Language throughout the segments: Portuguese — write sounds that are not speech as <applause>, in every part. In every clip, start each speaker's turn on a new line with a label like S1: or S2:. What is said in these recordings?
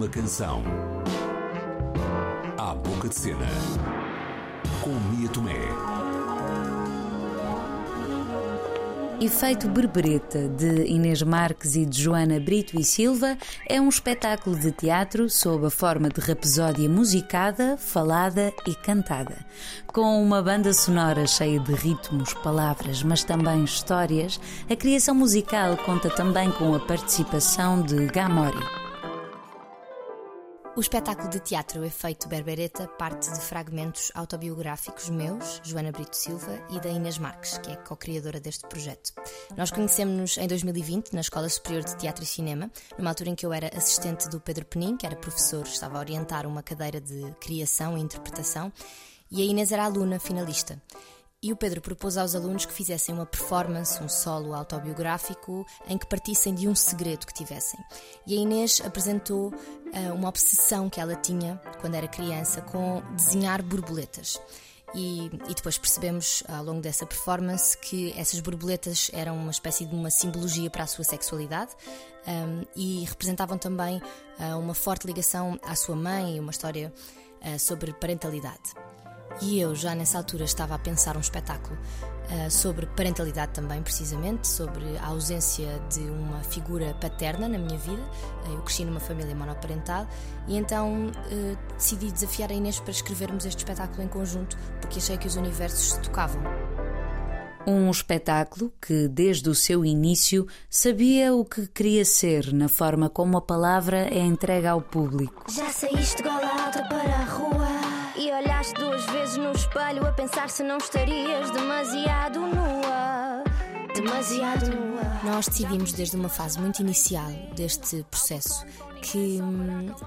S1: Uma canção. À boca de cena. Com Mia Tomé.
S2: Efeito Berbereta, de Inês Marques e de Joana Brito e Silva, é um espetáculo de teatro sob a forma de rapsódia musicada, falada e cantada. Com uma banda sonora cheia de ritmos, palavras, mas também histórias, a criação musical conta também com a participação de Gamori.
S3: O espetáculo de teatro Efeito Berbereta parte de fragmentos autobiográficos meus, Joana Brito Silva, e da Inês Marques, que é co-criadora deste projeto. Nós conhecemos-nos em 2020 na Escola Superior de Teatro e Cinema, numa altura em que eu era assistente do Pedro Penin, que era professor, estava a orientar uma cadeira de criação e interpretação, e a Inês era aluna finalista. E o Pedro propôs aos alunos que fizessem uma performance, um solo autobiográfico, em que partissem de um segredo que tivessem. E a Inês apresentou uh, uma obsessão que ela tinha quando era criança com desenhar borboletas. E, e, depois percebemos ao longo dessa performance que essas borboletas eram uma espécie de uma simbologia para a sua sexualidade um, e representavam também uh, uma forte ligação à sua mãe e uma história uh, sobre parentalidade. E eu já nessa altura estava a pensar um espetáculo uh, sobre parentalidade também, precisamente, sobre a ausência de uma figura paterna na minha vida. Uh, eu cresci numa família monoparental e então uh, decidi desafiar a Inês para escrevermos este espetáculo em conjunto, porque achei que os universos se tocavam.
S2: Um espetáculo que, desde o seu início, sabia o que queria ser na forma como a palavra é entregue ao público.
S4: Já saíste gola alta para a rua olhaste duas vezes no espelho a pensar se não estarias demasiado nua. Demasiado nua.
S3: Nós decidimos desde uma fase muito inicial deste processo que,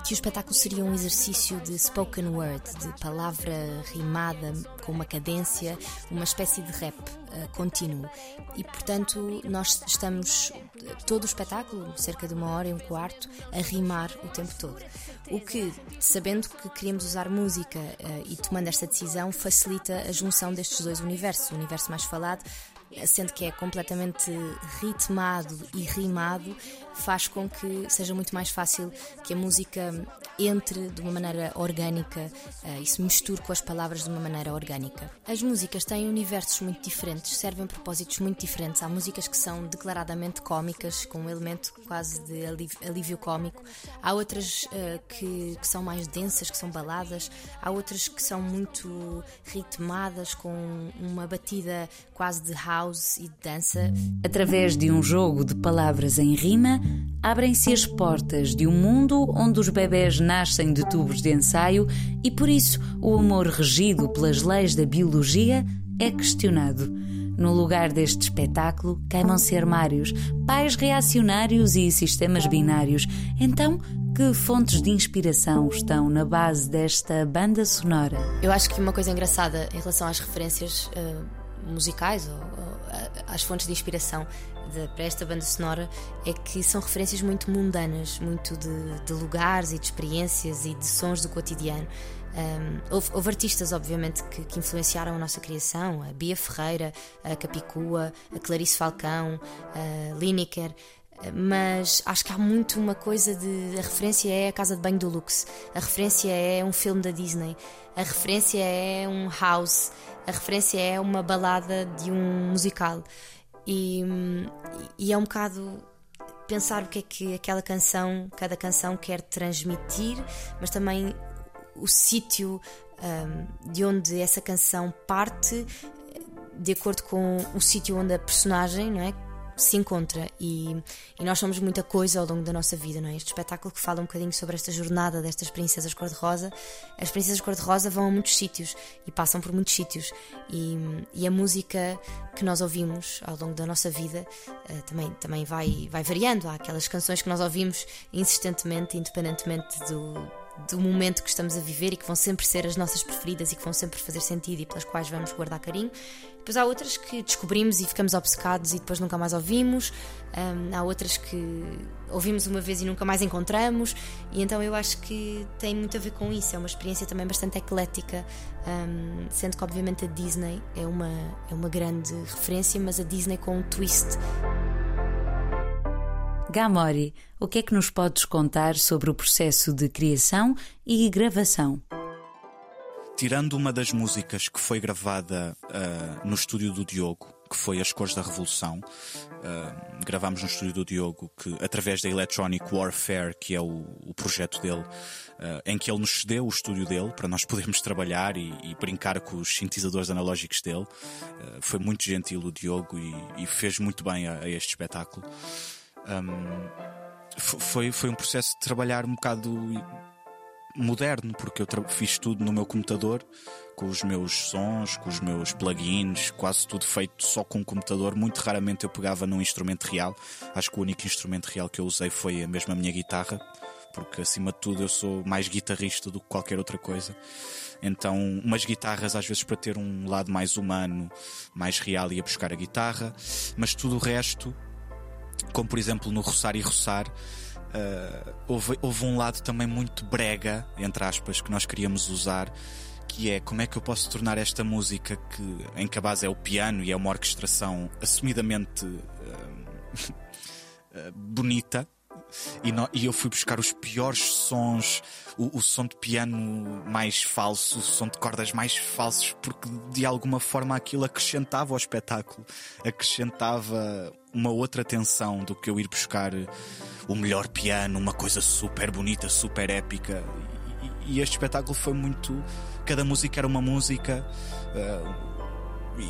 S3: que o espetáculo seria um exercício de spoken word, de palavra rimada com uma cadência, uma espécie de rap uh, contínuo. E portanto, nós estamos todo o espetáculo, cerca de uma hora e um quarto, a rimar o tempo todo. O que, sabendo que queríamos usar música uh, e tomando esta decisão, facilita a junção destes dois universos, o universo mais falado sendo que é completamente ritmado e rimado, faz com que seja muito mais fácil que a música entre de uma maneira orgânica uh, e se misture com as palavras de uma maneira orgânica. As músicas têm universos muito diferentes, servem propósitos muito diferentes. Há músicas que são declaradamente cómicas, com um elemento quase de alívio, cómico. Há outras uh, que, que, são mais densas, que são baladas. Há outras que são muito ritmadas, com uma batida quase de house e de dança.
S2: Através de um jogo de palavras em rima, abrem-se as portas de um mundo onde os bebés nascem de tubos de ensaio e por isso o amor regido pelas leis da biologia é questionado. No lugar deste espetáculo, queimam-se armários, pais reacionários e sistemas binários. Então, que fontes de inspiração estão na base desta banda sonora?
S3: Eu acho que uma coisa engraçada em relação às referências uh, musicais ou às fontes de inspiração de, para esta banda sonora é que são referências muito mundanas, muito de, de lugares e de experiências e de sons do cotidiano. Um, houve, houve, artistas, obviamente, que, que, influenciaram a nossa criação: a Bia Ferreira, a Capicua, a Clarice Falcão, a Lineker. Mas acho que há muito uma coisa de. A referência é a Casa de Banho do Lux, a referência é um filme da Disney, a referência é um house, a referência é uma balada de um musical. E, e é um bocado pensar o que é que aquela canção, cada canção quer transmitir, mas também o sítio um, de onde essa canção parte, de acordo com o sítio onde a personagem, não é? Se encontra e, e, nós somos muita coisa ao longo da nossa vida, não é? Este espetáculo que fala um bocadinho sobre esta jornada destas princesas cor-de-rosa. As princesas cor-de-rosa vão a muitos sítios e passam por muitos sítios e, e, a música que nós ouvimos ao longo da nossa vida uh, também, também vai, vai variando. Há aquelas canções que nós ouvimos insistentemente, independentemente do do momento que estamos a viver e que vão sempre ser as nossas preferidas e que vão sempre fazer sentido e pelas quais vamos guardar carinho. Depois há outras que descobrimos e ficamos obcecados e depois nunca mais ouvimos. Um, há outras que ouvimos uma vez e nunca mais encontramos. E então eu acho que tem muito a ver com isso. É uma experiência também bastante eclética, um, sendo que obviamente a Disney é uma, é uma grande referência, mas a Disney com um twist.
S2: Gamori, o que é que nos podes contar sobre o processo de criação e gravação?
S5: Tirando uma das músicas que foi gravada uh, no estúdio do Diogo, que foi As Cores da Revolução, uh, gravámos no estúdio do Diogo, que através da Electronic Warfare, que é o, o projeto dele, uh, em que ele nos cedeu o estúdio dele para nós <laughs> podermos trabalhar e, e brincar com os sintetizadores analógicos dele. foi muito gentil o Diogo e, e fez muito bem a, a este espetáculo. Um, foi, foi um processo de trabalhar um bocado moderno, porque eu fiz tudo no meu computador, com os meus sons, com os meus plugins, quase tudo feito só com o computador. Muito raramente eu pegava num instrumento real. Acho que o único instrumento real que eu usei foi a mesma minha guitarra, porque acima de tudo eu sou mais guitarrista do que qualquer outra coisa. Então, umas guitarras às vezes para ter um lado mais humano, mais real, ia buscar a guitarra, mas tudo o resto, como por exemplo no Roçar e Roçar, uh, houve, houve um lado também muito brega, entre aspas, que nós queríamos usar, que é como é que eu posso tornar esta música que em que a base é o piano e é uma orquestração assumidamente uh, <laughs> bonita e, no, e, eu fui buscar os piores sons, o, o, som de piano mais falso, o som de cordas mais falsos, porque de alguma forma aquilo acrescentava ao espetáculo, acrescentava uma outra tensão do que eu ir buscar o melhor piano, uma coisa super bonita, super épica. E, e este espetáculo foi muito. Cada música era uma música. Uh,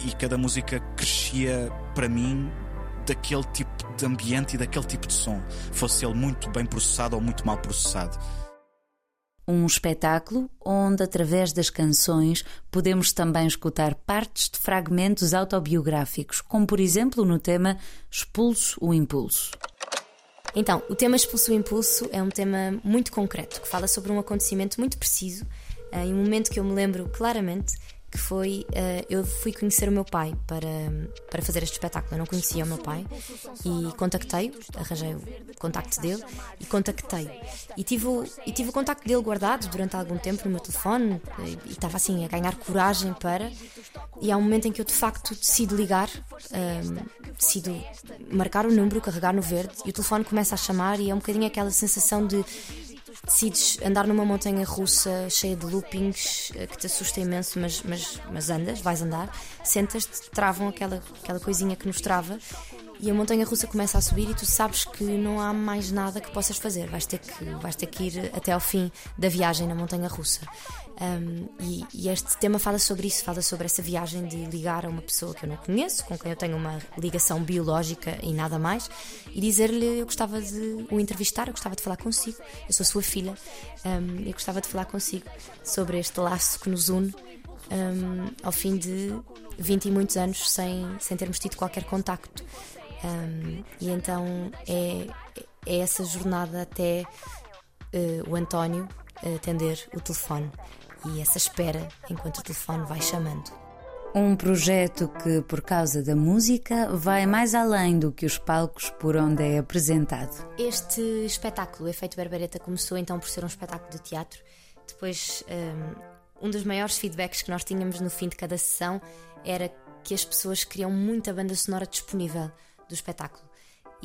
S5: e cada música crescia para mim daquele tipo de ambiente e daquele tipo de som, fosse ele muito bem processado ou muito mal processado.
S2: Um espetáculo onde, através das canções, podemos também escutar partes de fragmentos autobiográficos, como por exemplo no tema Expulso o Impulso.
S3: Então, o tema Expulso o Impulso é um tema muito concreto, que fala sobre um acontecimento muito preciso, eh, em um momento que eu me lembro claramente, que foi uh, eu fui conhecer o meu pai para, para fazer este espetáculo. Eu não conhecia o meu pai e contactei-o, arranjei o contacto dele e contactei. E tive, o, e tive o contacto dele guardado durante algum tempo no meu telefone e, e estava assim a ganhar coragem para. E há um momento em que eu de facto decido ligar, uh, decido marcar o número, carregar no verde e o telefone começa a chamar e é um bocadinho aquela sensação de decides andar numa montanha russa cheia de loopings eh, que te assusta imenso, mas, mas, mas andas, vais andar, sentas-te, travam aquela, aquela coisinha que nos trava e a montanha russa começa a subir e tu sabes que não há mais nada que possas fazer. Vais ter que, vais ter que ir até ao fim da viagem na montanha russa. Um, e, e, este tema fala sobre isso, fala sobre essa viagem de ligar a uma pessoa que eu não conheço, com quem eu tenho uma ligação biológica e nada mais, e dizer-lhe eu gostava de o entrevistar, eu gostava de falar consigo, eu sou sua filha, um, eu gostava de falar consigo sobre este laço que nos une um, ao fim de 20 e muitos anos sem, sem termos tido qualquer contacto. E então é, é essa jornada até uh, o António atender o telefone e essa espera enquanto o telefone vai chamando.
S2: Um projeto que, por causa da música, vai mais além do que os palcos por onde é apresentado.
S3: Este espetáculo, o Efeito Berbereta, começou então por ser um espetáculo de teatro. Depois, um, um dos maiores feedbacks que nós tínhamos no fim de cada sessão era que as pessoas queriam muita banda sonora disponível do espetáculo.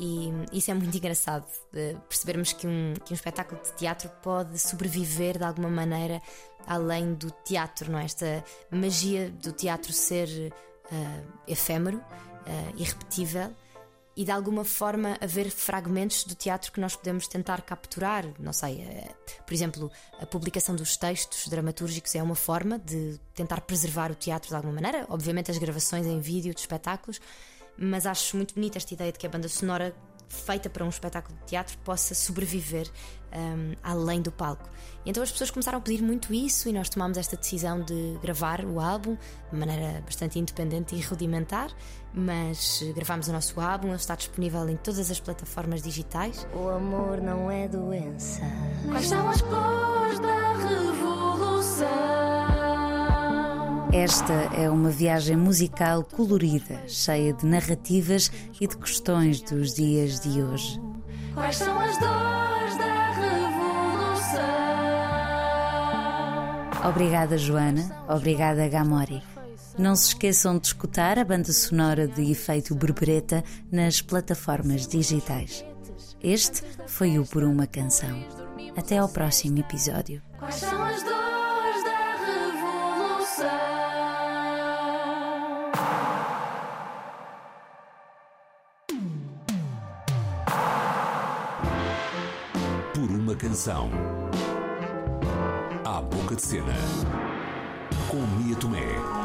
S3: E isso é muito engraçado, percebermos que um, que um espetáculo de teatro pode sobreviver de alguma maneira além do teatro, não é? Esta magia do teatro ser uh, efêmero, uh, irrepetível e de alguma forma haver fragmentos do teatro que nós podemos tentar capturar. Não sei, uh, por exemplo, a publicação dos textos dramatúrgicos é uma forma de tentar preservar o teatro de alguma maneira. Obviamente, as gravações em vídeo de espetáculos mas acho muito bonita esta ideia de que a banda sonora feita para um espetáculo de teatro possa sobreviver um, além do palco. E então as pessoas começaram a pedir muito isso e nós tomámos esta decisão de gravar o álbum de maneira bastante independente e rudimentar, mas gravámos o nosso álbum, ele está disponível em todas as plataformas digitais.
S4: O amor não é doença.
S6: Quais são as cores da
S2: Esta é uma viagem musical colorida, cheia de narrativas e de questões dos dias de hoje.
S6: Quais são as dores da revolução?
S2: Obrigada, Joana. Obrigada, Gamori. Não se esqueçam de escutar a banda sonora de efeito Berbereta nas plataformas digitais. Este foi o Por Uma Canção. Até ao próximo episódio.
S1: Canção. À boca de cena. Com Mia Tomé.